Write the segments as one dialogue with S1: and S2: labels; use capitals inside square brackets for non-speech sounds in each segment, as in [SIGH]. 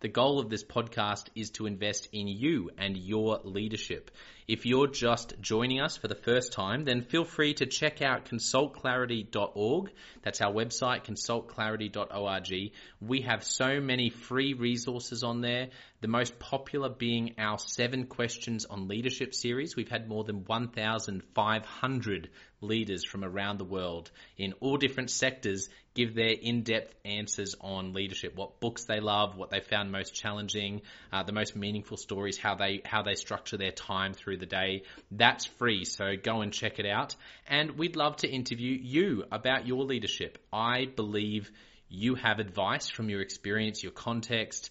S1: The goal of this podcast is to invest in you and your leadership. If you're just joining us for the first time, then feel free to check out consultclarity.org. That's our website, consultclarity.org. We have so many free resources on there. The most popular being our seven questions on leadership series. We've had more than 1,500 leaders from around the world in all different sectors give their in-depth answers on leadership, what books they love, what they found most challenging, uh, the most meaningful stories, how they how they structure their time through the day. That's free, so go and check it out. And we'd love to interview you about your leadership. I believe you have advice from your experience, your context,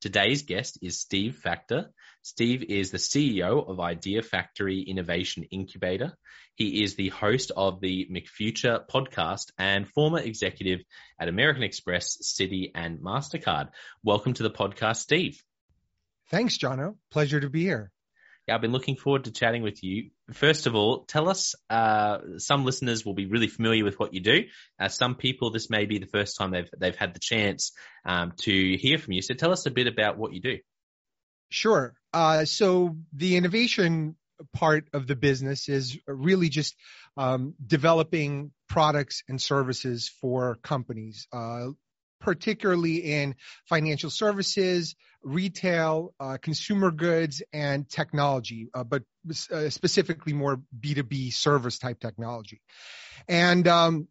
S1: Today's guest is Steve Faktor. Steve is the CEO of IdeaFaktory Innovation Incubator. He is the host of the McFuture podcast and former executive at American Express, Citi, and MasterCard. Welcome to the podcast, Steve.
S2: Thanks, Jono. Pleasure to be here.
S1: Yeah, I've been looking forward to chatting with you first of all, tell us. Uh, some listeners will be really familiar with what you do. Uh, some people, this may be the first time they've they've had the chance um, to hear from you. So tell us a bit about what you do.
S2: Sure. Uh, so the innovation part of the business is really just um, developing products and services for companies, uh, particularly in financial services, retail, uh, consumer goods, and technology, uh, but uh, specifically more B2B service type technology. And um,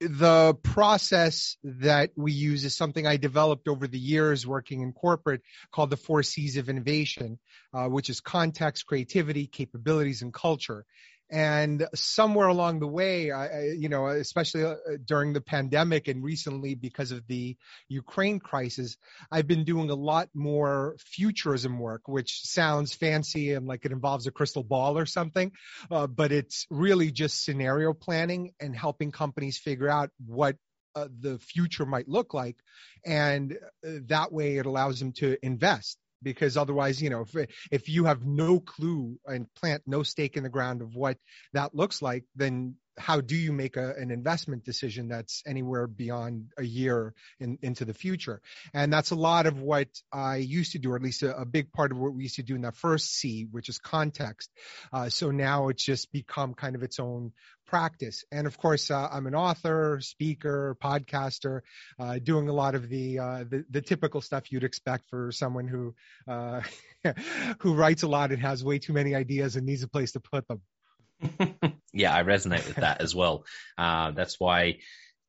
S2: the process that we use is something I developed over the years working in corporate called the four C's of innovation, uh, which is context, creativity, capabilities, and culture. And somewhere along the way, I, you know, especially uh, during the pandemic and recently because of the Ukraine crisis, I've been doing a lot more futurism work, which sounds fancy and like it involves a crystal ball or something, uh, but it's really just scenario planning and helping companies figure out what uh, the future might look like, and uh, that way it allows them to invest because otherwise, you know, if, if you have no clue and plant no stake in the ground of what that looks like, then how do you make a, an investment decision that's anywhere beyond a year in, into the future? And that's a lot of what I used to do, or at least a, a big part of what we used to do in that first C, which is context. Uh, so now it's just become kind of its own practice. And of course, uh, I'm an author, speaker, podcaster, uh, doing a lot of the, uh, the, the typical stuff you'd expect for someone who uh, [LAUGHS] who writes a lot and has way too many ideas and needs a place to put them. [LAUGHS]
S1: yeah, I resonate with that as well. Uh, that's why,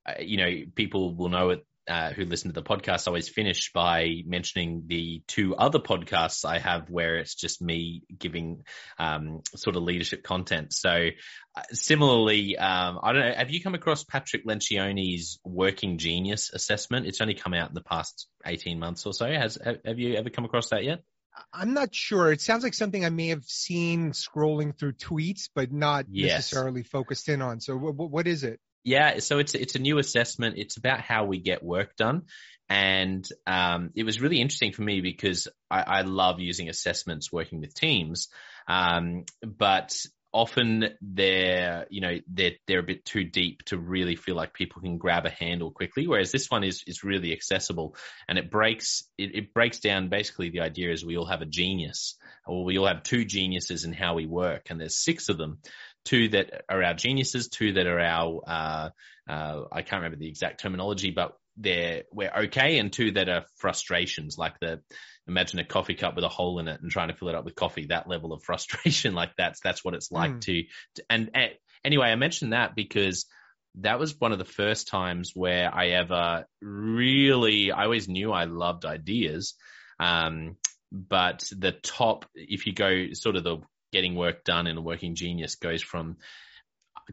S1: uh, you know, people will know it. Uh, who listen to the podcast I always finish by mentioning the two other podcasts I have where it's just me giving um, sort of leadership content. So uh, similarly, um, I don't know. Have you come across Patrick Lencioni's Working Genius assessment? It's only come out in the past eighteen months or so. Has have you ever come across that yet?
S2: I'm not sure. It sounds like something I may have seen scrolling through tweets, but not yes. necessarily focused in on. So, what, what is it?
S1: Yeah, so it's it's a new assessment. It's about how we get work done, and um, it was really interesting for me because I, I love using assessments working with teams. Um, but often they're you know they're they're a bit too deep to really feel like people can grab a handle quickly whereas this one is is really accessible. And it breaks it, it breaks down basically the idea is we all have a genius or we all have two geniuses in how we work and there's six of them. Two that are our geniuses two that are our uh, uh, I can't remember the exact terminology but they're we're okay and two that are frustrations like the imagine a coffee cup with a hole in it and trying to fill it up with coffee that level of [LAUGHS] frustration like that's that's what it's like mm. to, to and, and anyway i mentioned that because that was one of the first times where i ever really i always knew i loved ideas um, but the top if you go sort of the getting work done in a working genius goes from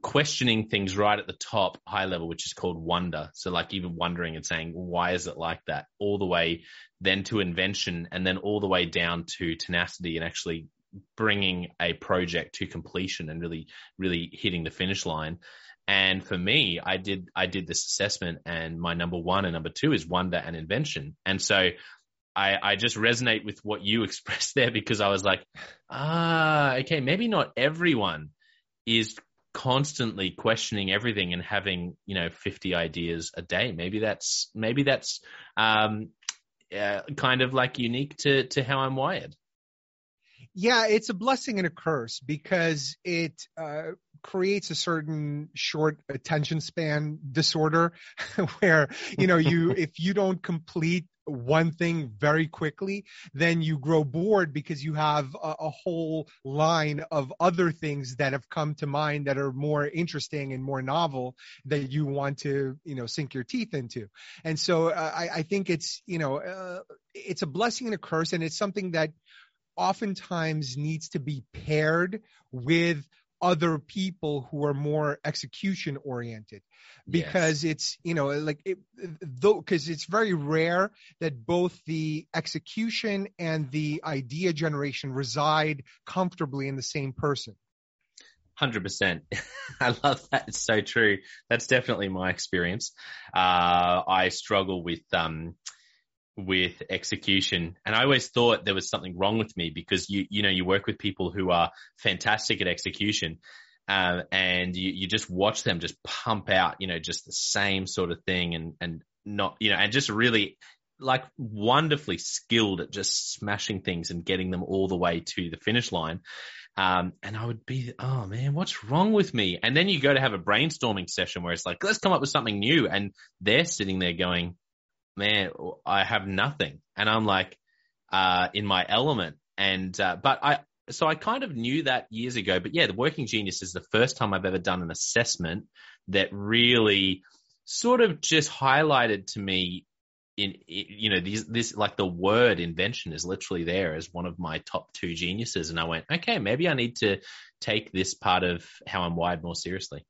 S1: questioning things right at the top high level, which is called wonder. So like even wondering and saying, why is it like that? All the way then to invention and then all the way down to tenacity and actually bringing a project to completion and really, really hitting the finish line. And for me, I did, I did this assessment and my number one and number two is wonder and invention. And so I, I just resonate with what you [LAUGHS] expressed there because I was like, ah, okay, maybe not everyone is constantly questioning everything and having you know 50 ideas a day. Maybe that's maybe that's um, uh, kind of like unique to to how i'm wired.
S2: Yeah it's a blessing and a curse because it uh, creates a certain short attention span disorder [LAUGHS] where you know you [LAUGHS] if you don't complete one thing very quickly, then you grow bored because you have a, a, whole line of other things that have come to mind that are more interesting and more novel that you want to, you know, sink your teeth into. And so uh, I, I, think it's, you know, uh, it's a blessing and a curse, and it's something that oftentimes needs to be paired with other people who are more execution oriented because yes. it's you know like it, though because it's very rare that both the execution and the idea generation reside comfortably in the same person
S1: Hundred percent. [LAUGHS] I love that. It's so true. That's definitely my experience. Uh, I struggle with um, with execution. And I always thought there was something wrong with me because you, you know, you work with people who are fantastic at execution. Uh, and you, you just watch them just pump out, you know, just the same sort of thing and, and not, you know, and just really like wonderfully skilled at just smashing things and getting them all the way to the finish line. Um, and I would be, oh man, what's wrong with me? And then you go to have a brainstorming session where it's like, let's come up with something new. And they're sitting there going, man, I have nothing. And I'm like, uh, in my element. And, uh, but I, so I kind of knew that years ago, but yeah, the working genius is the first time I've ever done an assessment that really sort of just highlighted to me in, you know these this like the word invention is literally there as one of my top two geniuses and i went okay maybe i need to take this part of how i'm wired more seriously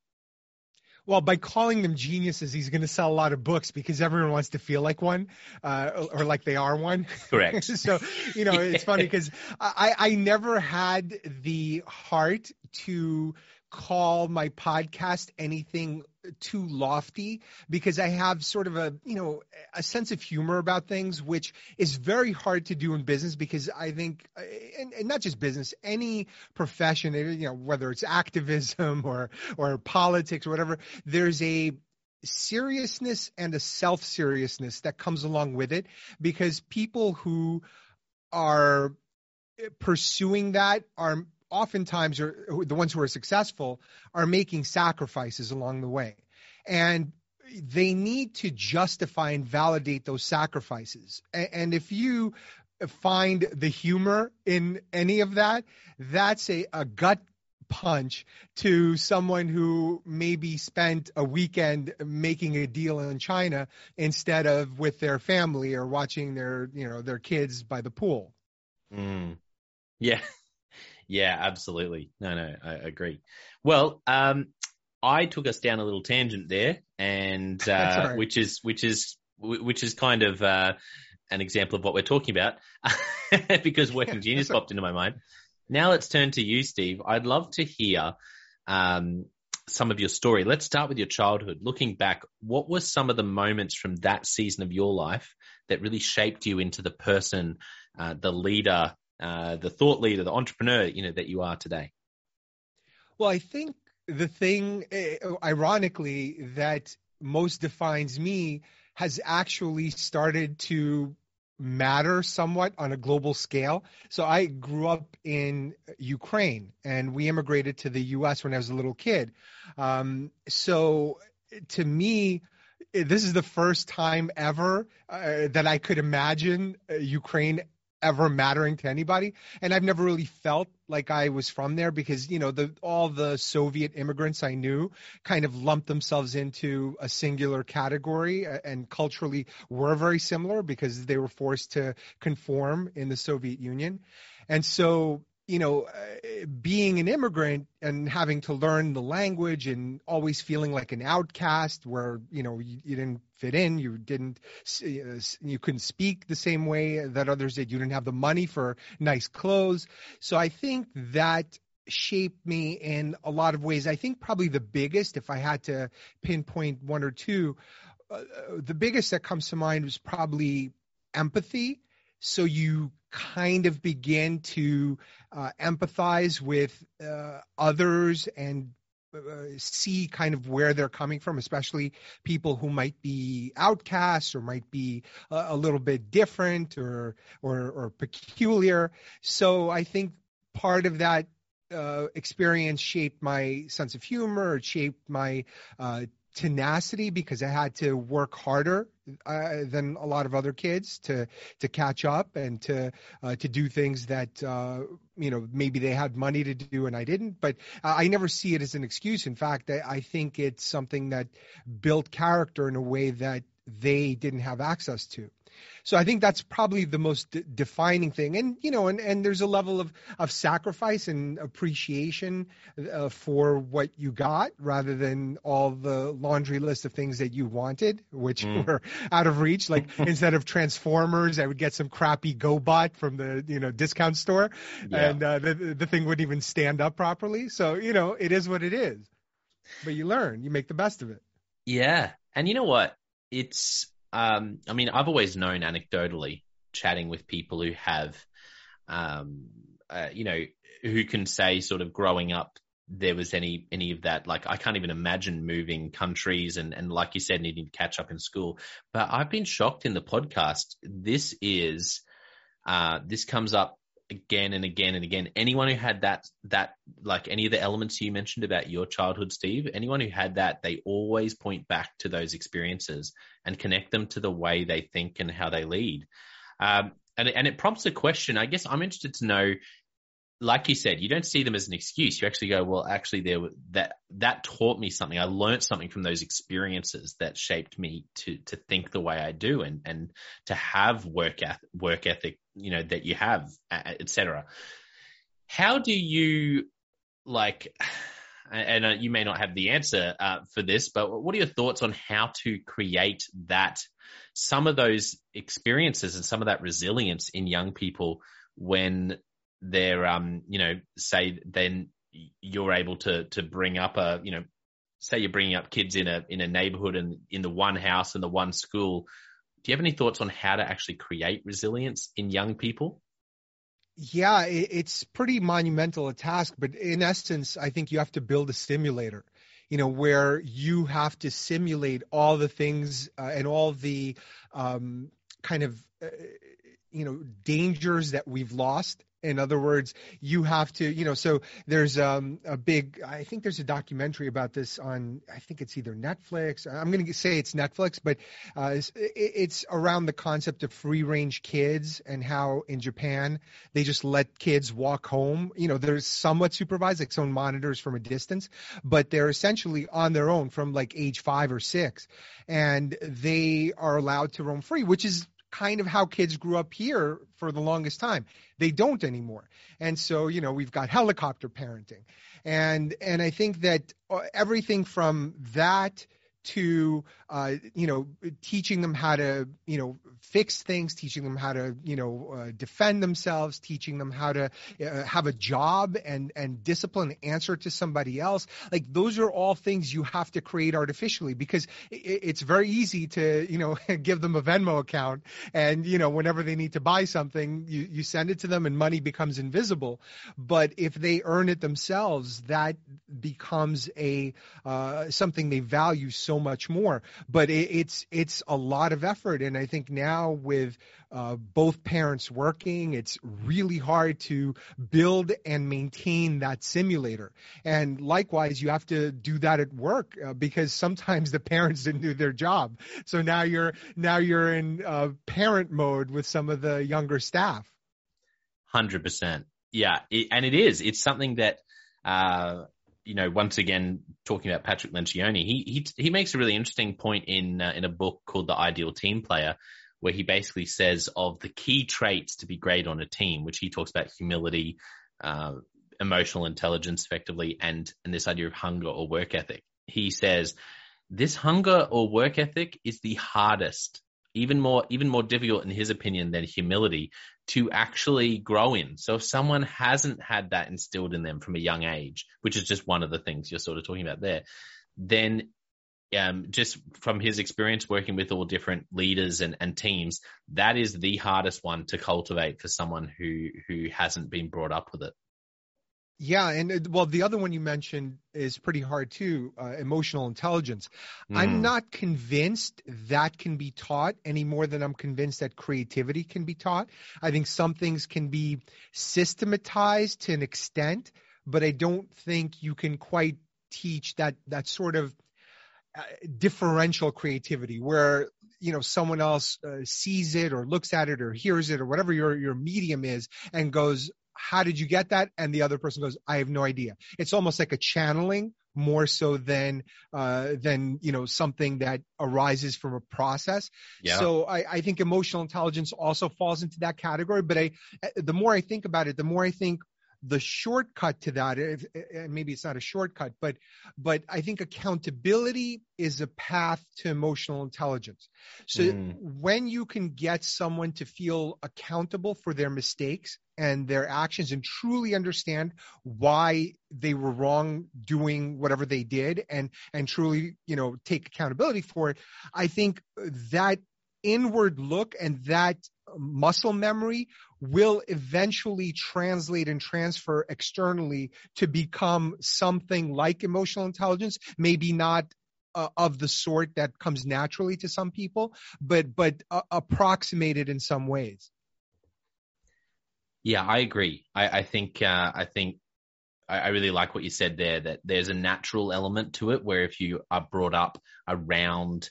S2: well, by calling them geniuses, he's going to sell a lot of books because everyone wants to feel like one, uh, or like they are one.
S1: Correct. [LAUGHS]
S2: so, you know, it's funny because I, I never had the heart to call my podcast anything too lofty because I have sort of a, you know, a sense of humor about things, which is very hard to do in business because I think, and, and not just business, any profession, you know, whether it's activism or, or politics or whatever, there's a, seriousness and a self seriousness that comes along with it because people who are pursuing that are oftentimes are the ones who are successful are making sacrifices along the way. And they need to justify and validate those sacrifices. And if you find the humor in any of that, that's a, a gut punch to someone who maybe spent a weekend making a deal in China instead of with their family or watching their, you know, their kids by the pool.
S1: Mm. Yeah. [LAUGHS] Yeah, absolutely. No, no, I agree. Well, um, I took us down a little tangent there, and [LAUGHS] uh, right. which is which is which is kind of uh, an example of what we're talking about, [LAUGHS] because working genius popped into my mind. Now let's turn to you, Steve. I'd love to hear um, some of your story. Let's start with your childhood. Looking back, what were some of the moments from that season of your life that really shaped you into the person, uh, the leader, uh, the thought leader, the entrepreneur, you know, that you are today?
S2: Well, I think the thing, eh, ironically, that most defines me has actually started to matter somewhat on a global scale. So I grew up in Ukraine and we immigrated to the US when I was a little kid. Um, so to me, this is the first time ever uh, that I could imagine Ukraine ever mattering to anybody. And I've never really felt like I was from there because, you know, the all the Soviet immigrants I knew kind of lumped themselves into a singular category uh, and culturally were very similar because they were forced to conform in the Soviet Union. And so you know, uh, being an immigrant and having to learn the language and always feeling like an outcast where, you know, you, you, didn't fit in, you didn't, uh, you couldn't speak the same way that others did, you didn't have the money for nice clothes. So I think that shaped me in a lot of ways. I think probably the biggest, if I had to pinpoint one or two, uh, the biggest that comes to mind was probably empathy. So you kind of begin to uh, empathize with uh, others and uh, see kind of where they're coming from, especially people who might be outcasts or might be a, a little bit different or, or, or peculiar. So I think part of that uh, experience shaped my sense of humor. Shaped my uh, tenacity because I had to work harder uh, than a lot of other kids to to catch up and to uh, to do things that uh, you know maybe they had money to do and I didn't. But I never see it as an excuse. In fact, I, I think it's something that built character in a way that they didn't have access to. So I think that's probably the most de- defining thing. And you know, and, and there's a level of of sacrifice and appreciation uh, for what you got, rather than all the laundry list of things that you wanted, which mm. were out of reach. Like [LAUGHS] instead of Transformers, I would get some crappy GoBot from the you know discount store, yeah. and uh, the the thing wouldn't even stand up properly. So you know, it is what it is. But you learn, you make the best of it.
S1: Yeah, and you know what? It's um, I mean, I've always known anecdotally, chatting with people who have, um, uh, you know, who can say sort of growing up there was any any of that. Like I can't even imagine moving countries and and like you said, needing to catch up in school. But I've been shocked in the podcast. This is uh, this comes up again and again and again. Anyone who had that that like any of the elements you mentioned about your childhood, Steve, anyone who had that, they always point back to those experiences and connect them to the way they think and how they lead. Um, and, and it prompts a question. I guess I'm interested to know like you said, you don't see them as an excuse. You actually go, well, actually, there that that taught me something. I learned something from those experiences that shaped me to to think the way I do and and to have work ethic, work ethic, you know, that you have, etc. How do you like? And uh, you may not have the answer uh, for this, but what are your thoughts on how to create that some of those experiences and some of that resilience in young people when they're um you know say then you're able to to bring up a you know say you're bringing up kids in a in a neighborhood and in the one house and the one school do you have any thoughts on how to actually create resilience in young people?
S2: Yeah it's pretty monumental a task but in essence i think you have to build a simulator you know where you have to simulate all the things uh, and all the um, kind of uh, you know dangers that we've lost in other words, you have to, you know, so there's um, a big, I think there's a documentary about this on, I think it's either Netflix. I'm going to say it's Netflix, but uh, it's, it's around the concept of free range kids and how in Japan they just let kids walk home. You know, they're somewhat supervised, like someone monitors from a distance, but they're essentially on their own from like age five or six. And they are allowed to roam free, which is kind of how kids grew up here for the longest time. They don't anymore. And so, you know, we've got helicopter parenting. And and I think that uh, everything from that to uh, you know teaching them how to you know fix things teaching them how to you know uh, defend themselves teaching them how to uh, have a job and and discipline answer to somebody else. Like those are all things you have to create artificially because it, it's very easy to you know [LAUGHS] give them a Venmo account and you know whenever they need to buy something you you send it to them and money becomes invisible. But if they earn it themselves that becomes a uh, something they value so much more. But it, it's it's a lot of effort. And I think now now with uh, both parents working, it's really hard to build and maintain that simulator. And likewise, you have to do that at work uh, because sometimes the parents didn't do their job. So now you're now you're in uh, parent mode with some of the younger staff.
S1: Hundred percent, yeah, it, and it is. It's something that uh, you know, once again, talking about Patrick Lencioni, he he he makes a really interesting point in uh, in a book called The Ideal Team Player, where he basically says of the key traits to be great on a team, which he talks about humility, uh, emotional intelligence, effectively, and and this idea of hunger or work ethic. He says this hunger or work ethic is the hardest, even more even more difficult in his opinion than humility to actually grow in. So if someone hasn't had that instilled in them from a young age, which is just one of the things you're sort of talking about there, then um, just from his experience working with all different leaders and, and teams, that is the hardest one to cultivate for someone who who hasn't been brought up with it.
S2: Yeah, and uh, well, the other one you mentioned is pretty hard too. Uh, emotional intelligence. Mm. I'm not convinced that can be taught any more than I'm convinced that creativity can be taught. I think some things can be systematized to an extent, but I don't think you can quite teach that that sort of differential creativity where you know someone else uh, sees it or looks at it or hears it or whatever your your medium is and goes how did you get that and the other person goes i have no idea it's almost like a channeling more so than uh, than you know something that arises from a process. Yeah. So I, I think emotional intelligence also falls into that category. But I, the more I think about it, the more I think the shortcut to that and maybe it's not a shortcut but but i think accountability is a path to emotional intelligence so mm. when you can get someone to feel accountable for their mistakes and their actions and truly understand why they were wrong doing whatever they did and and truly you know take accountability for it i think that inward look and that muscle memory will eventually translate and transfer externally to become something like emotional intelligence, maybe not uh, of the sort that comes naturally to some people, but but uh, approximated in some ways.
S1: Yeah, I agree. I, I think uh, I think I, I really like what you said there. That there's a natural element to it, where if you are brought up around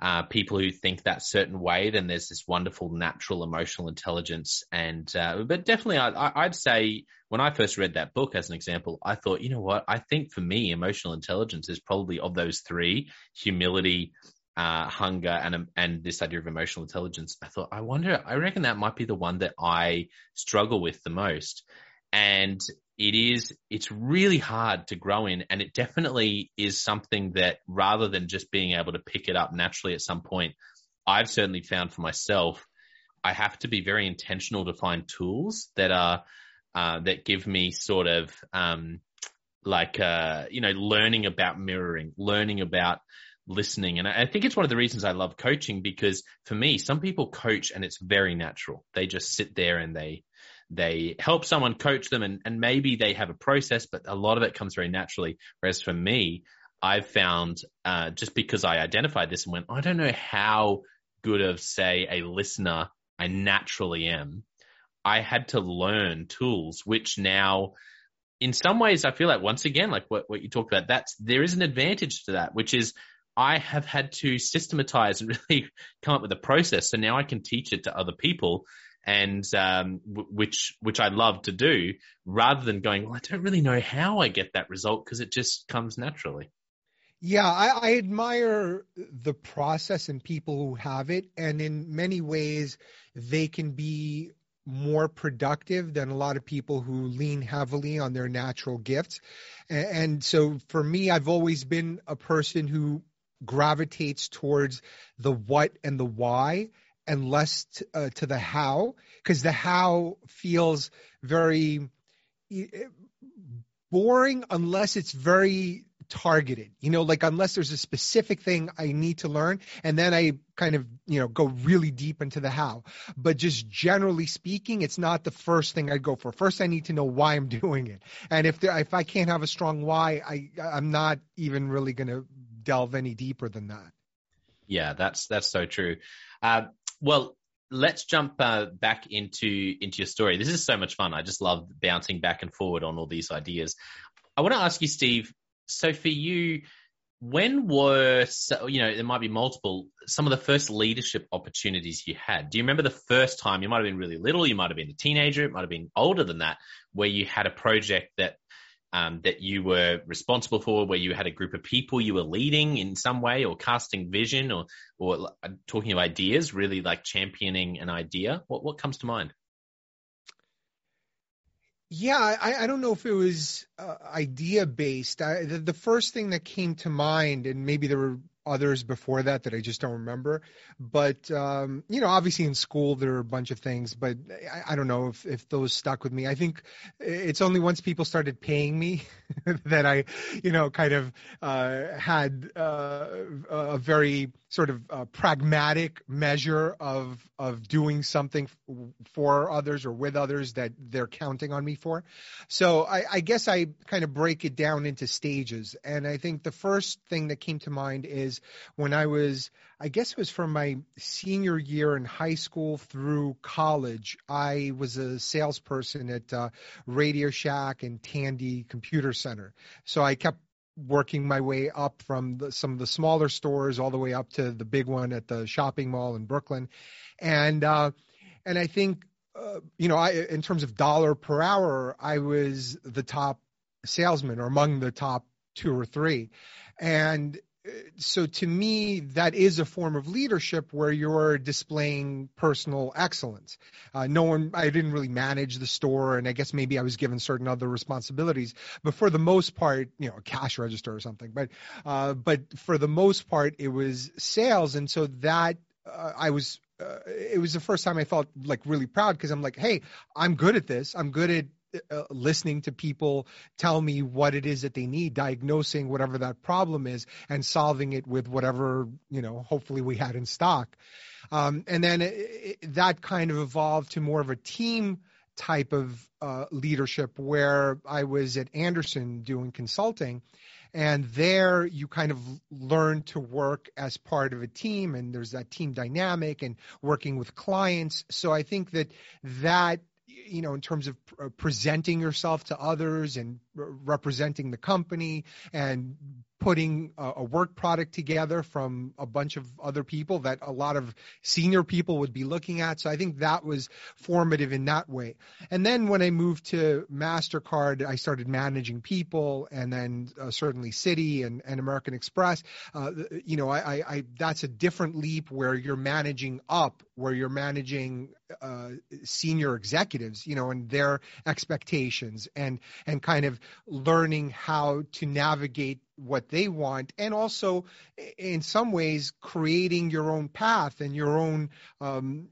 S1: uh, people who think that certain way, then there's this wonderful natural emotional intelligence. And uh, but definitely, I, would say when I first read that book, as an example, I thought, you know what? I think for me, emotional intelligence is probably of those three: humility, uh, hunger, and and this idea of emotional intelligence. I thought, I wonder, I reckon that might be the one that I struggle with the most. And it is it's really hard to grow in and it definitely is something that rather than just being able to pick it up naturally at some point i've certainly found for myself i have to be very intentional to find tools that are uh, that give me sort of um, like uh, you know learning about mirroring learning about listening. And I think it's one of the reasons i love coaching because for me some people coach and it's very natural. They just sit there and they they help someone coach them and, and maybe they have a process, but a lot of it comes very naturally. Whereas for me, I've found uh, just because I identified this and went, I don't know how good of, say, a listener I naturally am. I had to learn tools, which now, in some ways, I feel like once again, like what, what you talked about, that's there is an advantage to that, which is I have had to systematize and [LAUGHS] really come up with a process. So now I can teach it to other people and um, w- which which I love to do, rather than going, well, I don't really know how I get that result because it just comes naturally.
S2: Yeah, I, I, admire the process and people who have it, and in many ways, they can be more productive than a lot of people who lean heavily on their natural gifts. And, and so, for me, I've always been a person who gravitates towards the what and the why and less to, uh, to the how, because the how feels very boring unless it's very targeted. You know, like unless there's a specific thing I need to learn, and then I kind of you know go really deep into the how. But just generally speaking, it's not the first thing I go for. First, I need to know why I'm [LAUGHS] doing it, and if there, if I can't have a strong why, I I'm not even really going to delve any deeper than that.
S1: Yeah, that's that's so true. Uh, well, let's jump uh, back into into your story. This is so much fun. I just love bouncing back and forward on all these ideas. I want to ask you, Steve. So for you, when were you know there might be multiple some of the first leadership opportunities you had? Do you remember the first time? You might have been really little. You might have been a teenager. It might have been older than that, where you had a project that um, that you were responsible for, where you had a group of people you were leading in some way, or casting vision, or or uh, talking of ideas, really like championing an idea? What what comes to mind?
S2: Yeah, I, I don't know if it was uh, idea based. the, the first thing that came to mind, and maybe there were others before that that I just don't remember. But um, you know, obviously in school there are a bunch of things, but I, I, don't know if if those stuck with me. I think it's only once people started paying me [LAUGHS] that I, you know, kind of uh, had uh, a very sort of uh, pragmatic measure of of doing something for others or with others that they're counting on me for. So I, I guess I kind of break it down into stages, and I think the first thing that came to mind is when I was, I guess it was from my senior year in high school through college. I was a salesperson at uh, Radio Shack and Tandy Computer Center, so I kept working my way up from the, some of the smaller stores all the way up to the big one at the shopping mall in Brooklyn, and uh, and I think uh, you know I in terms of dollar per hour I was the top salesman or among the top two or three, and so to me, that is a form of leadership where you're displaying personal excellence. Uh, no one, I didn't really manage the store, and I guess maybe I was given certain other responsibilities. But for the most part, you know, a cash register or something. But uh, but for the most part, it was sales, and so that uh, I was. Uh, it was the first time I felt like really proud because I'm like, hey, I'm good at this. I'm good at uh, listening to people tell me what it is that they need, diagnosing whatever that problem is, and solving it with whatever you know. Hopefully, we had in stock, um, and then it, it, that kind of evolved to more of a team type of uh, leadership where I was at Andersen doing consulting. And there you kind of learn to work as part of a team and there's that team dynamic and working with clients. So I think that that you know, in terms of presenting yourself to others and representing the company and putting a, a, work product together from a bunch of other people that a lot of senior people would be looking at. So I think that was formative in that way. And then when I moved to MasterCard, I started managing people and then uh, certainly Citi and, and American Express. Uh, you know, I, I, I, that's a different leap where you're managing up, where you're managing uh, senior executives, you know, and their expectations and, and kind of learning how to navigate what they want and also in some ways creating your own path and your own um,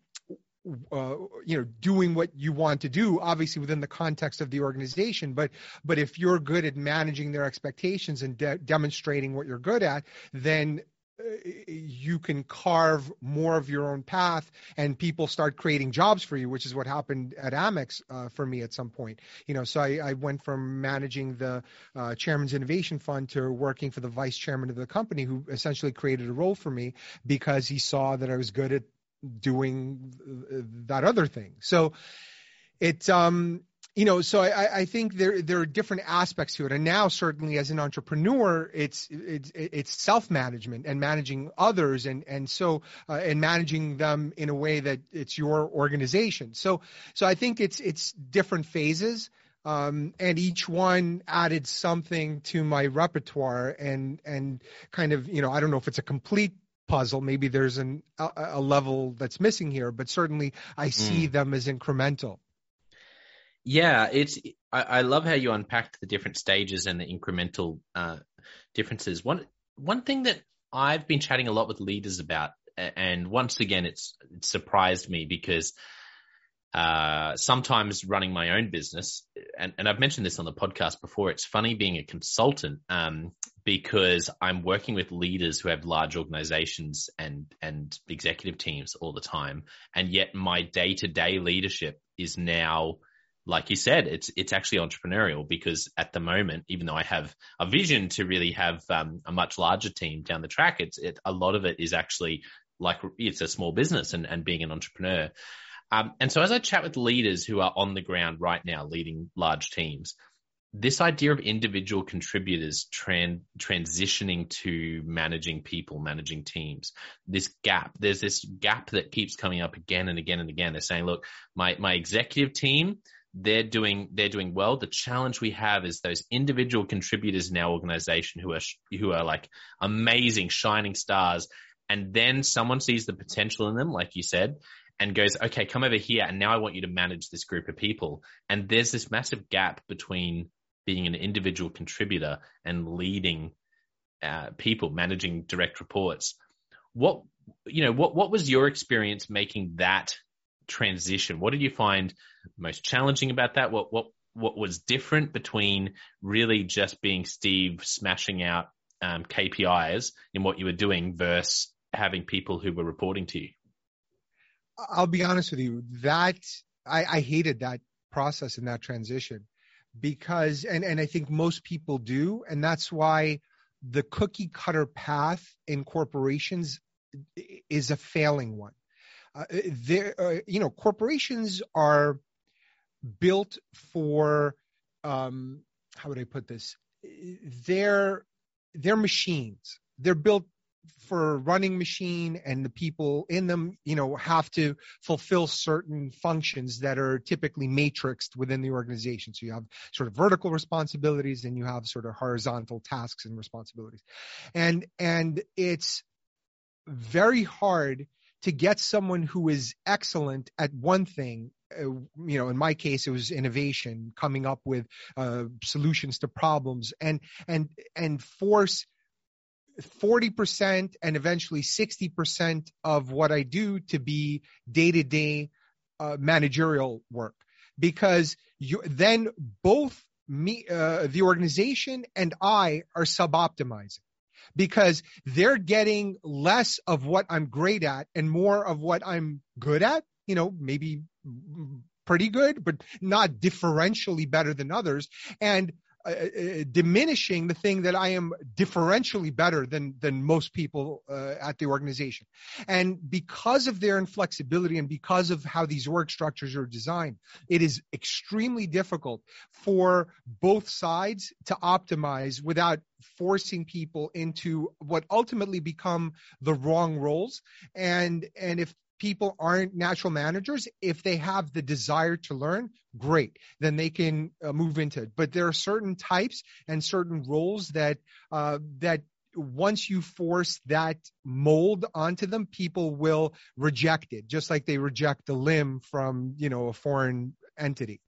S2: uh, you know doing what you want to do obviously within the context of the organization. But but if you're good at managing their expectations and de- demonstrating what you're good at then you can carve more of your own path and people start creating jobs for you which is what happened at amex uh, for me at some point. You know so i, I went from managing the uh, chairman's innovation fund to working for the vice chairman of the company who essentially created a role for me because he saw that i was good at doing that other thing. So it um you know, so I, I think there there are different aspects to it, and now certainly as an entrepreneur, it's it's it's self management and managing others, and and so uh, and managing them in a way that it's your organization. So so I think it's it's different phases. Um, and each one added something to my repertoire and and kind of you know I don't know if it's a complete puzzle maybe there's an a, a level that's missing here but certainly I see mm. them as incremental
S1: yeah, it's. I, I, love how you unpacked the different stages and the incremental uh, differences. One one thing that I've been chatting a lot with leaders about, and once again, it's it surprised me because uh, sometimes running my own business, and, and, I've mentioned this on the podcast before. It's funny being a consultant um, because I'm working with leaders who have large organizations and and executive teams all the time, and yet my day to day leadership is now like you said, it's it's actually entrepreneurial because at the moment, even though I have a vision to really have um, a much larger team down the track, it's it, a lot of it is actually like it's a small business and, and being an entrepreneur. Um, and so as I chat with leaders who are on the ground right now leading large teams, this idea of individual contributors tran- transitioning to managing people, managing teams, this gap, there's this gap that keeps coming up again and again and again. They're saying, look, my, my executive team, they're doing they're doing well. The challenge we have is those individual contributors in our organization who are who are like amazing shining stars, and then someone sees the potential in them, like you said, and goes, okay, come over here, and now I want you to manage this group of people. And there's this massive gap between being an individual contributor and leading uh, people, managing direct reports. What you know, what what was your experience making that transition? What did you find most challenging about that? What what what was different between really just being Steve smashing out um, KPIs in what you were doing versus having people who were reporting to you?
S2: I'll be honest with you. That I, I hated that process and that transition because, and and I think most people do, and that's why the cookie cutter path in corporations is a failing one uh, there, uh, you know, corporations are built for, um, how would I put this? They're they're machines. They're built for running machine and the people in them, you know, have to fulfill certain functions that are typically matrixed within the organization. So you have sort of vertical responsibilities and you have sort of horizontal tasks and responsibilities. And, and it's very hard to get someone who is excellent at one thing uh, you know in my case it was innovation coming up with uh, solutions to problems and and and force 40% and eventually 60% of what i do to be day-to-day uh, managerial work. Because you then both me, uh, the organization and I are suboptimizing because they're getting less of what I'm great at and more of what I'm good at, you know, maybe pretty good, but not differentially better than others. And uh, uh, diminishing the thing that I am differentially better than than most people uh, at the organization. And because of their inflexibility and because of how these work structures are designed, it is extremely difficult for both sides to optimize without forcing people into what ultimately become the wrong roles. And and if people aren't natural managers, if they have the desire to learn, great, then they can uh, move into it. But there are certain types and certain roles that uh, that once you force that mold onto them, people will reject it, just like they reject a limb from you know a foreign entity.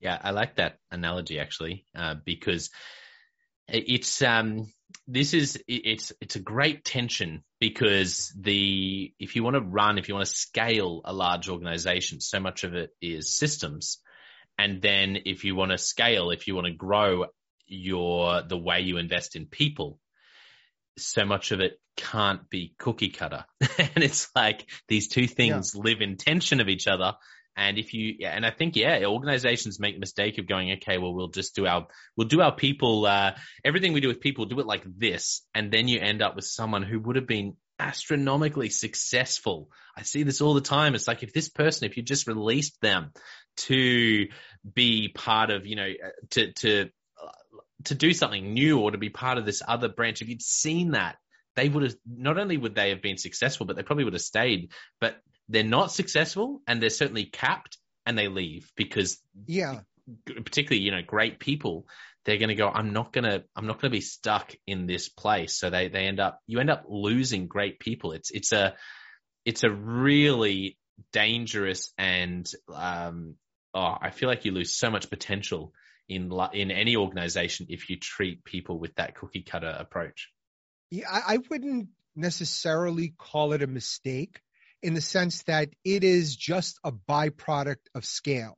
S1: Yeah, I like that analogy actually, uh, because it's um this is it's it's a great tension because the if you want to run if you want to scale a large organization so much of it is systems. And then if you want to scale if you want to grow your the way you invest in people so much of it can't be cookie cutter. [LAUGHS] And it's like these two things yeah. live in tension of each other and if you, and I think, yeah, organizations make the mistake of going, okay, well, we'll just do our, we'll do our people, uh, everything we do with people, do it like this. And then you end up with someone who would have been astronomically successful. I see this all the time. It's like if this person, if you just released them to be part of, you know, uh, to, to, uh, to do something new or to be part of this other branch, if you'd seen that, they would have, not only would they have been successful, but they probably would have stayed. But they're not successful and they're certainly capped and they leave because
S2: yeah.
S1: particularly you know great people they're going to go i'm not going to i'm not going to be stuck in this place. So they they end up you end up losing great people. It's it's a it's a really dangerous and um oh i feel like you lose so much potential in in any organization if you treat people with that cookie cutter approach
S2: yeah i wouldn't necessarily call it a mistake in the sense that it is just a byproduct of scale.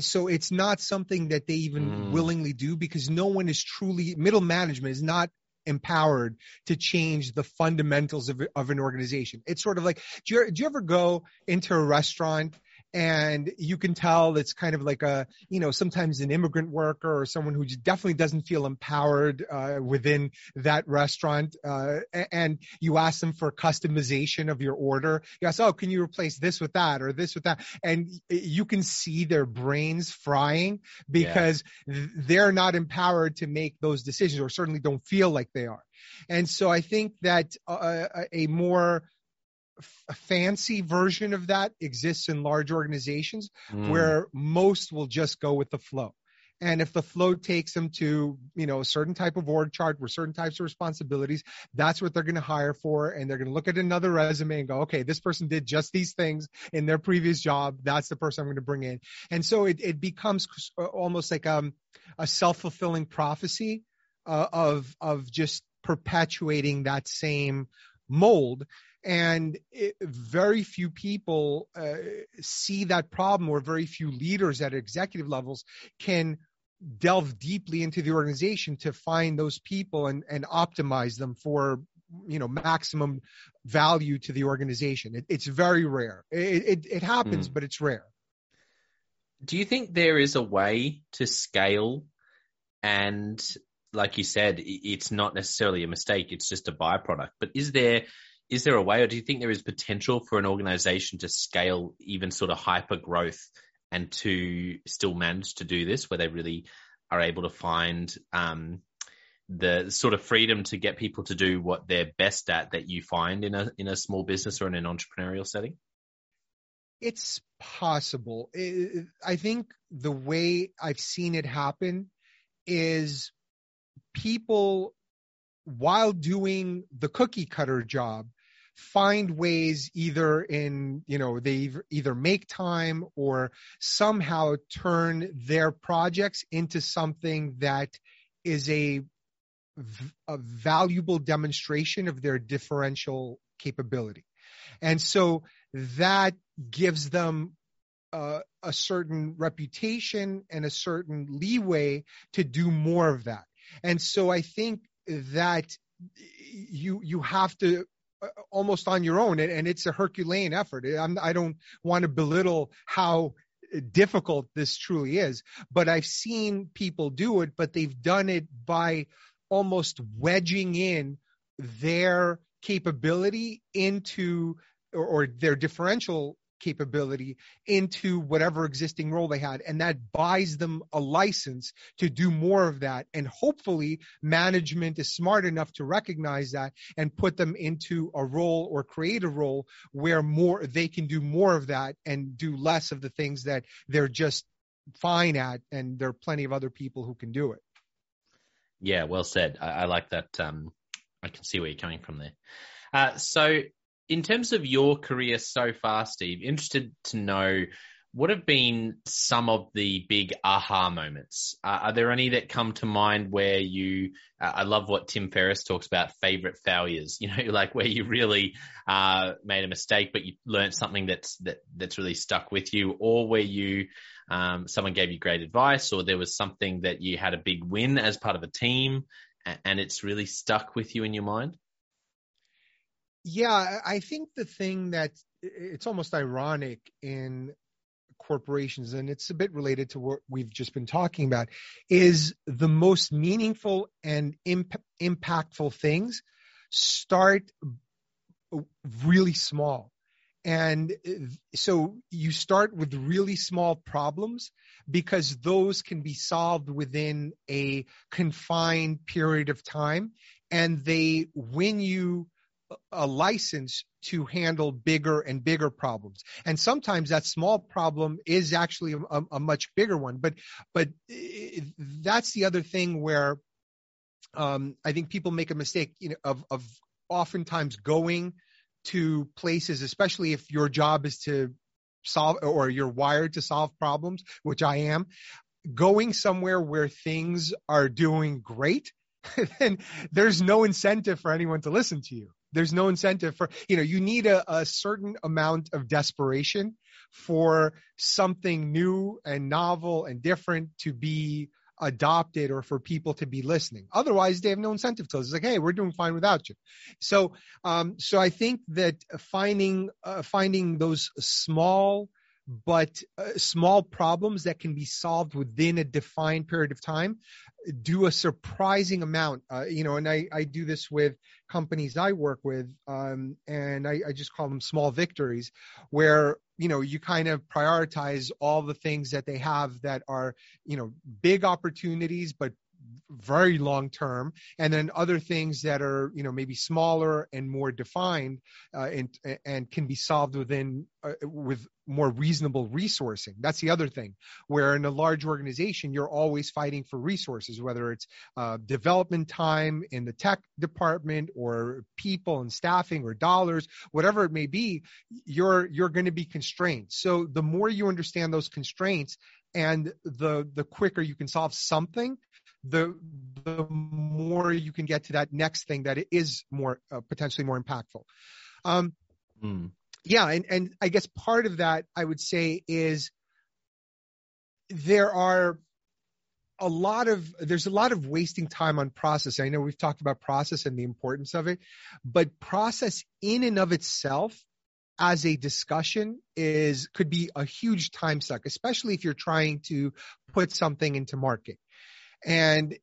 S2: So it's not something that they even mm. willingly do because no one is truly middle management is not empowered to change the fundamentals of, of an organization. It's sort of like, do you, do you ever go into a restaurant and you can tell it's kind of like a you know sometimes an immigrant worker or someone who definitely doesn't feel empowered uh, within that restaurant uh, and you ask them for customization of your order. You ask oh can you replace this with that or this with that? And you can see their brains frying because yeah. they're not empowered to make those decisions or certainly don't feel like they are. And so i think that uh, a more a fancy version of that exists in large organizations mm. where most will just go with the flow. And if the flow takes them to, you know, a certain type of org chart with certain types of responsibilities, that's what they're going to hire for. And they're going to look at another resume and go, okay, this person did just these things in their previous job. That's the person I'm going to bring in. And so it, it becomes almost like um, a self-fulfilling prophecy uh, of, of just perpetuating that same mold and it, very few people uh, see that problem or very few leaders at executive levels can delve deeply into the organization to find those people and, and optimize them for you know maximum value to the organization. It, it's very rare. It, it, it happens mm. but it's rare.
S1: Do you think there is a way to scale? And like you said it's not necessarily a mistake it's just a byproduct. But is there is there a way, or do you think there is potential for an organization to scale even sort of hyper growth and to still manage to do this, where they really are able to find um, the sort of freedom to get people to do what they're best at that you find in a in a small business or in an entrepreneurial setting?
S2: It's possible. I think the way I've seen it happen is people while doing the cookie cutter job find ways either in you know they either make time or somehow turn their projects into something that is a, a valuable demonstration of their differential capability and so that gives them uh, a certain reputation and a certain leeway to do more of that. And so I think that you you have to almost on your own and, and it's a herculean effort. I'm, i don't want to belittle how difficult this truly is but i've seen people do it but they've done it by almost wedging in their capability into or, or their differential capability into whatever existing role they had. And that buys them a license to do more of that. And hopefully management is smart enough to recognize that and put them into a role or create a role where more they can do more of that and do less of the things that they're just fine at. And there are plenty of other people who can do it.
S1: Yeah, well said. I, I like that. Um, I can see where you're coming from there. Uh, so in terms of your career so far, Steve, interested to know what have been some of the big aha moments? Uh, are there any that come to mind where you, uh, I love what Tim Ferriss talks about favorite failures, [LAUGHS] you know, like where you really uh, made a mistake, but you learned something that's, that, that's really stuck with you or where you, um, someone gave you great advice or there was something that you had a big win as part of a team and it's really stuck with you in your mind?
S2: Yeah, I think the thing that it's almost ironic in corporations, and it's a bit related to what we've just been talking about, is the most meaningful and imp- impactful things start really small. And so you start with really small problems because those can be solved within a confined period of time and they win you a license to handle bigger and bigger problems. And sometimes that small problem is actually a, a much bigger one. But but that's the other thing where um, I think people make a mistake you know, of of oftentimes going to places, especially if your job is to solve or you're wired to solve problems, which I am. Going somewhere where things are doing great, [LAUGHS] then there's no incentive for anyone to listen to you there's no incentive for you know you need a, a certain amount of desperation for something new and novel and different to be adopted or for people to be listening. Otherwise, they have no incentive to. It's like, hey, we're doing fine without you. So, um, so I think that finding uh, finding those small but uh, small problems that can be solved within a defined period of time do a surprising amount. Uh, you know, and I, I do this with companies I work with, um, and I, I just call them small victories, where you know you kind of prioritize all the things that they have that are you know big opportunities, but very long term, and then other things that are you know maybe smaller and more defined uh, and and can be solved within uh, with more reasonable resourcing. That's the other thing. Where in a large organization, you're always fighting for resources, whether it's uh, development time in the tech department or people and staffing or dollars, whatever it may be. You're you're going to be constrained. So the more you understand those constraints and the the quicker you can solve something the the more you can get to that next thing that is more uh, potentially more impactful. Um, mm. Yeah, and and I guess part of that I would say is there are a lot of there's a lot of wasting time on process. I know we've talked about process and the importance of it, but process in and of itself as a discussion is could be a huge time suck, especially if you're trying to put something into market. And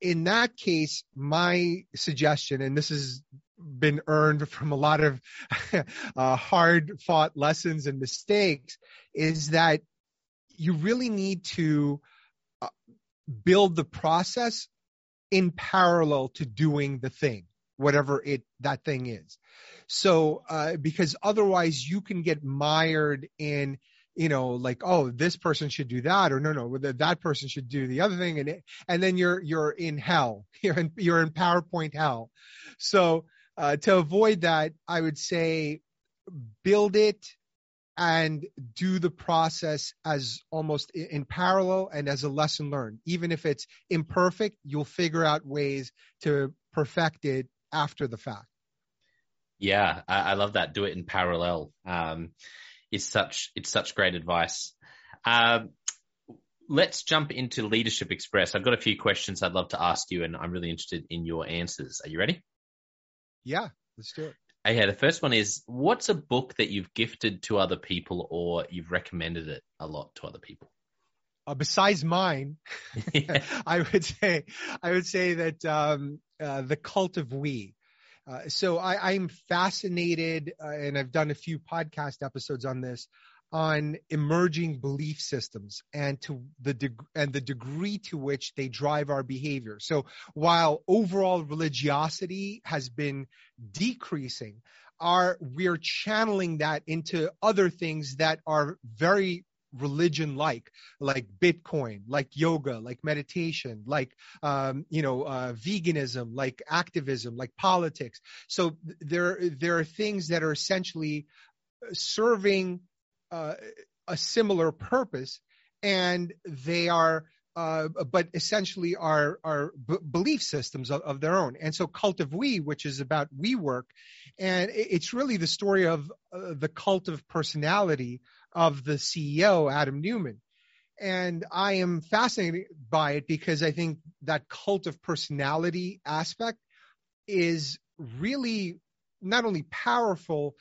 S2: in that case, my suggestion, and this has been earned from a lot of [LAUGHS] uh, hard fought lessons and mistakes, is that you really need to uh, build the process in parallel to doing the thing, whatever it that thing is. So, uh, because otherwise you can get mired in you know, like, oh, this person should do that, or no, no, that person should do the other thing, and it, and then you're you're in hell. [LAUGHS] You're in you're in PowerPoint hell. So uh, to avoid that, I would say build it and do the process as almost in parallel and as a lesson learned. Even if it's imperfect, you'll figure out ways to perfect it after the fact.
S1: Yeah, I, I love that. Do it in parallel. Um, it's such it's such great advice. Um, let's jump into Leadership Express. I've got a few questions I'd love to ask you, and I'm really interested in your answers. Are you ready?
S2: Yeah, let's do it.
S1: Okay, the first one is what's a book that you've gifted to other people or you've recommended it a lot to other people?
S2: Uh, besides mine,
S1: Yeah. [LAUGHS] [LAUGHS]
S2: I would say I would say that um, uh, the cult of we. Uh, so I, I'm fascinated, uh, and I've done a few podcast episodes on this, on emerging belief systems and to the deg- and the degree to which they drive our behavior. So while overall religiosity has been decreasing, our we're channeling that into other things that are very religion like like bitcoin like yoga like meditation like um, you know uh, veganism like activism like politics so there there are things that are essentially serving uh, a similar purpose and they are uh, but essentially are are b- belief systems of, of their own. And so, cult of we, which is about WeWork, and it's really the story of uh, the cult of personality of the CEO Adam Neumann. And I am fascinated by it because I think that cult of personality aspect is really not only powerful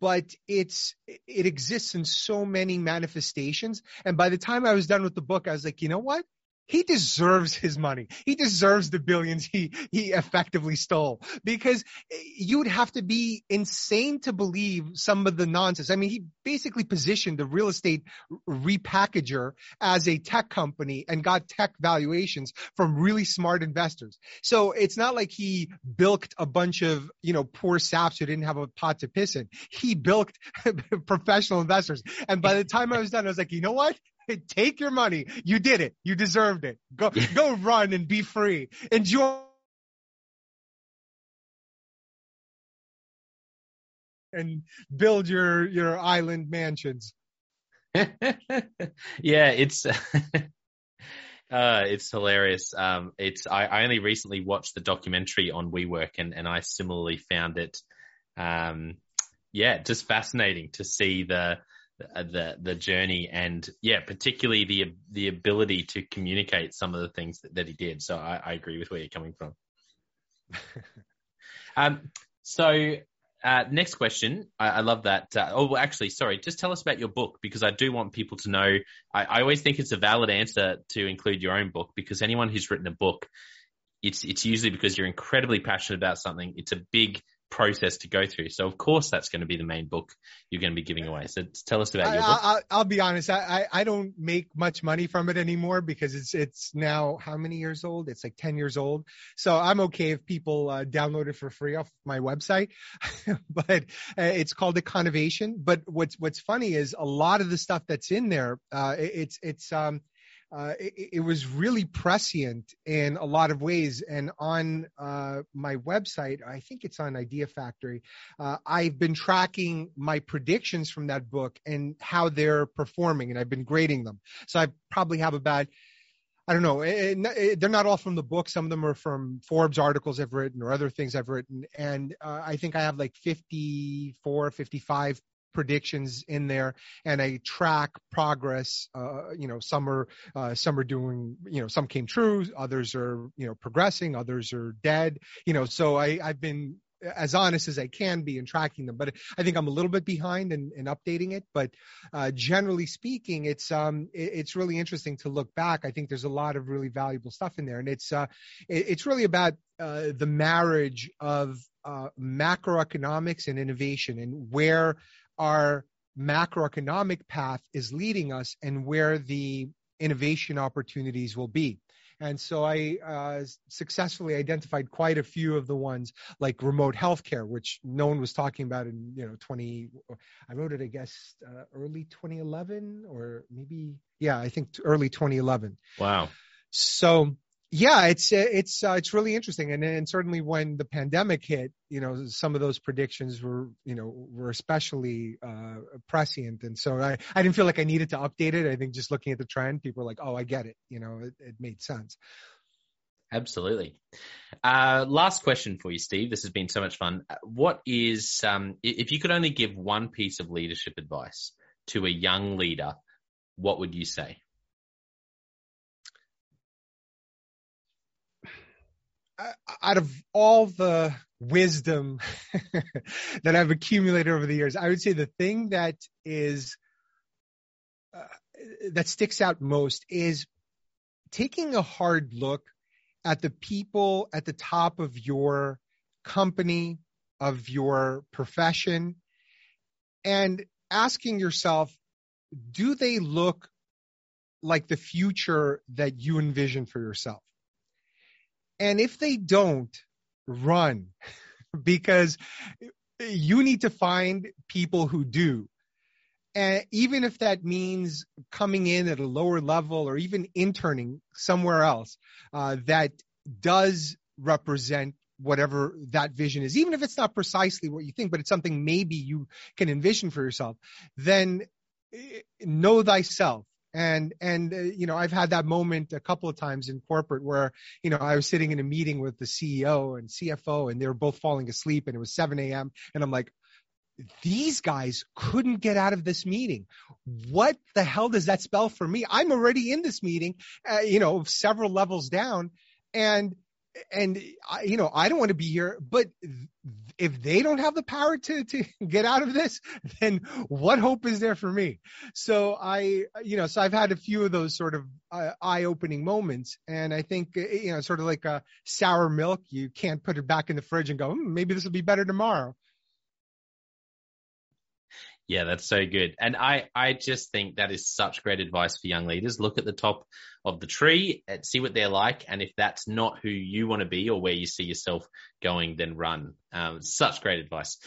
S2: but it's it exists in so many manifestations and by the time i was done with the book i was like you know what he deserves his money. He deserves the billions he he effectively stole because eh, you would have to be insane to believe some of the nonsense. I mean, he basically positioned the real estate repackager as a tech company and got tech valuations from really smart investors. So it's not like he bilked a bunch of, you know, poor saps who didn't have a pot to piss in. He bilked [LAUGHS] professional investors. And by the time I was done, I was like, you know what? [LAUGHS] Take your money. You did it. You deserved it. Go, go run and be free. Enjoy. And build your, your island mansions. [LAUGHS]
S1: yeah, it's [LAUGHS] uh, it's hilarious. Um, it's I, I only recently watched the documentary on WeWork, and and I similarly found it, um, yeah, just fascinating to see the the the journey and yeah, particularly the the ability to communicate some of the things that, that he did. So I, I agree with where you're coming from. [LAUGHS] um, so uh, next question. I, I love that. Uh, oh, well, actually, sorry. Just tell us about your book because I do want people to know. I, I always think it's a valid answer to include your own book because anyone who's written a book, it's it's usually because you're incredibly passionate about something. It's a big process to go through. So of course that's going to be the main book you're going to be giving away. So tell us about
S2: I,
S1: your book.
S2: I, I'll be honest. I, I, don't make much money from it anymore because it's it's now how many years old? It's like ten years old. So I'm okay if people uh, download it for free off my website. [LAUGHS] but uh, it's called Econovation. But what's what's funny is a lot of the stuff that's in there. Uh, it, it's it's um uh, it, it, was really prescient in a lot of ways. And on uh, my website, I think it's on IdeaFaktory, uh, I've been tracking my predictions from that book and how they're performing, and I've been grading them. So I probably have about I don't know. It, it, they're not all from the book. Some of them are from Forbes articles I've written or other things I've written. And uh, I think I have like 54, 55 predictions in there and I track progress. Uh, you know, some are, uh, some are doing, you know, some came true, others are, you know, progressing, others are dead, you know, so I, I've been as honest as I can be in tracking them, but I think I'm a little bit behind in, in updating it. But uh, generally speaking, it's um it, it's really interesting to look back. I think there's a lot of really valuable stuff in there, and it's uh it, it's really about uh, the marriage of uh, macroeconomics and innovation, and where our macroeconomic path is leading us and where the innovation opportunities will be. And so I uh, successfully identified quite a few of the ones like remote healthcare, which no one was talking about in, you know, 20, I wrote it, I guess, uh, early 2011 or maybe, yeah, I think early 2011.
S1: Wow.
S2: So yeah, it's it's uh, it's really interesting, and and certainly when the pandemic hit, you know, some of those predictions were you know were especially uh, prescient, and so I I didn't feel like I needed to update it. I think just looking at the trend, people were like, oh, I get it, you know, it, it made sense.
S1: Absolutely. Uh, last question for you, Steve. This has been so much fun. What is um, if you could only give one piece of leadership advice to a young leader? what would you say?
S2: Out of all the wisdom [LAUGHS] that I've accumulated over the years, I would say the thing that is uh, that sticks out most is taking a hard look at the people at the top of your company, of your profession, and asking yourself, do they look like the future that you envision for yourself? And if they don't, run [LAUGHS] because you need to find people who do. And even if that means coming in at a lower level or even interning somewhere else uh, that does represent whatever that vision is, even if it's not precisely what you think, but it's something maybe you can envision for yourself, then eh, know thyself. And, and, uh, you know, I've had that moment a couple of times in corporate where, you know, I was sitting in a meeting with the CEO and CFO and they were both falling asleep and it was 7 a.m. And I'm like, these guys couldn't get out of this meeting. What the hell does that spell for me? I'm already in this meeting, uh, you know, several levels down and and I, you know I don't want to be here, but if they don't have the power to to get out of this, then what hope is there for me? So I, you know, so I've had a few of those sort of uh, eye-opening moments, and I think uh, you know, sort of like a sour milk, you can't put it back in the fridge and go, hmm, maybe this will be better tomorrow.
S1: Yeah, that's so good. And I, I just think that is such great advice for young leaders. Look at the top of the tree and see what they're like. And if that's not who you want to be or where you see yourself going, then run. Um, such great advice.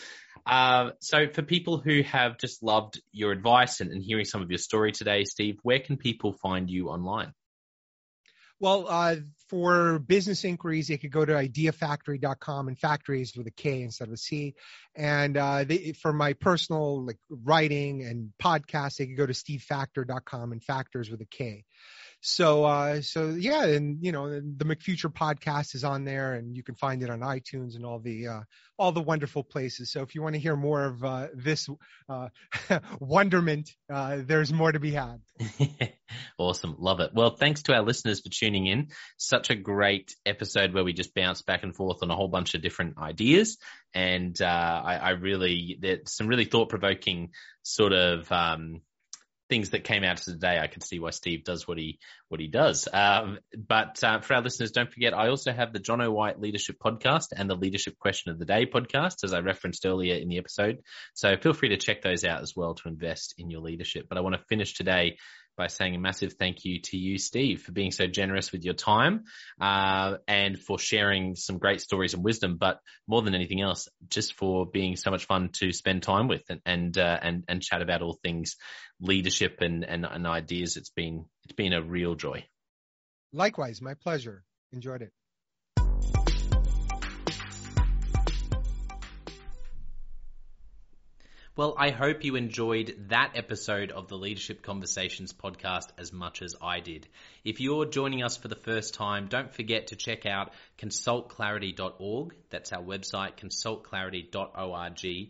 S1: Uh, so for people who have just loved your advice and, and hearing some of your story today, Steve, where can people find you online?
S2: Well, uh, for business inquiries, they could go to ideafaktory.com and factories with a K instead of a C. And uh, they, for my personal like writing and podcasts, they could go to stevefaktor.com and factors with a K. So, uh, so yeah, and you know, the McFuture podcast is on there, and you can find it on iTunes and all the uh, all the wonderful places. So, if you want to hear more of uh, this uh, [LAUGHS] wonderment, uh, there's more to be had. [LAUGHS]
S1: awesome, love it. Well, thanks to our listeners for tuning in. Such a great episode where we just bounce back and forth on a whole bunch of different ideas, and uh, I, I really there's some really thought provoking sort of. Um, things that came out today, I can see why Steve does what he what he does. Um, but uh, for our listeners, don't forget I also have the Jonno White Leadership Podcast and the Leadership Question of the Day podcast, as I referenced earlier in the episode. So feel free to check those out as well to invest in your leadership. But I want to finish today by saying a massive thank you to you, Steve, for being so generous with your time uh, and for sharing some great stories and wisdom. But more than anything else, just for being so much fun to spend time with and and uh, and, and chat about all things leadership and, and and ideas. It's been it's been a real joy.
S2: Likewise, my pleasure. Enjoyed it.
S1: Well, I hope you enjoyed that episode of the Leadership Conversations podcast as much as I did. If you're joining us for the first time, don't forget to check out consultclarity.org. That's our website, consultclarity.org.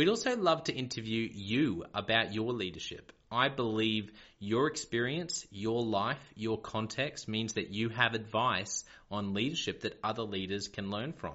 S1: We'd also love to interview you about your leadership. I believe your experience, your life, your context means that you have advice on leadership that other leaders can learn from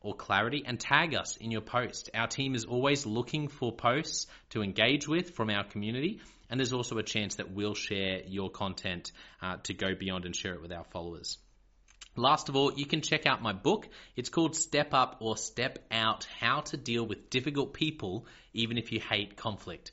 S1: or clarity and tag us in your post. Our team is always looking for posts to engage with from our community, and there's also a chance that we'll share your content uh, to go beyond and share it with our followers. Last of all, you can check out my book. It's called Step Up or Step Out How to Deal with Difficult People, Even If You Hate Conflict.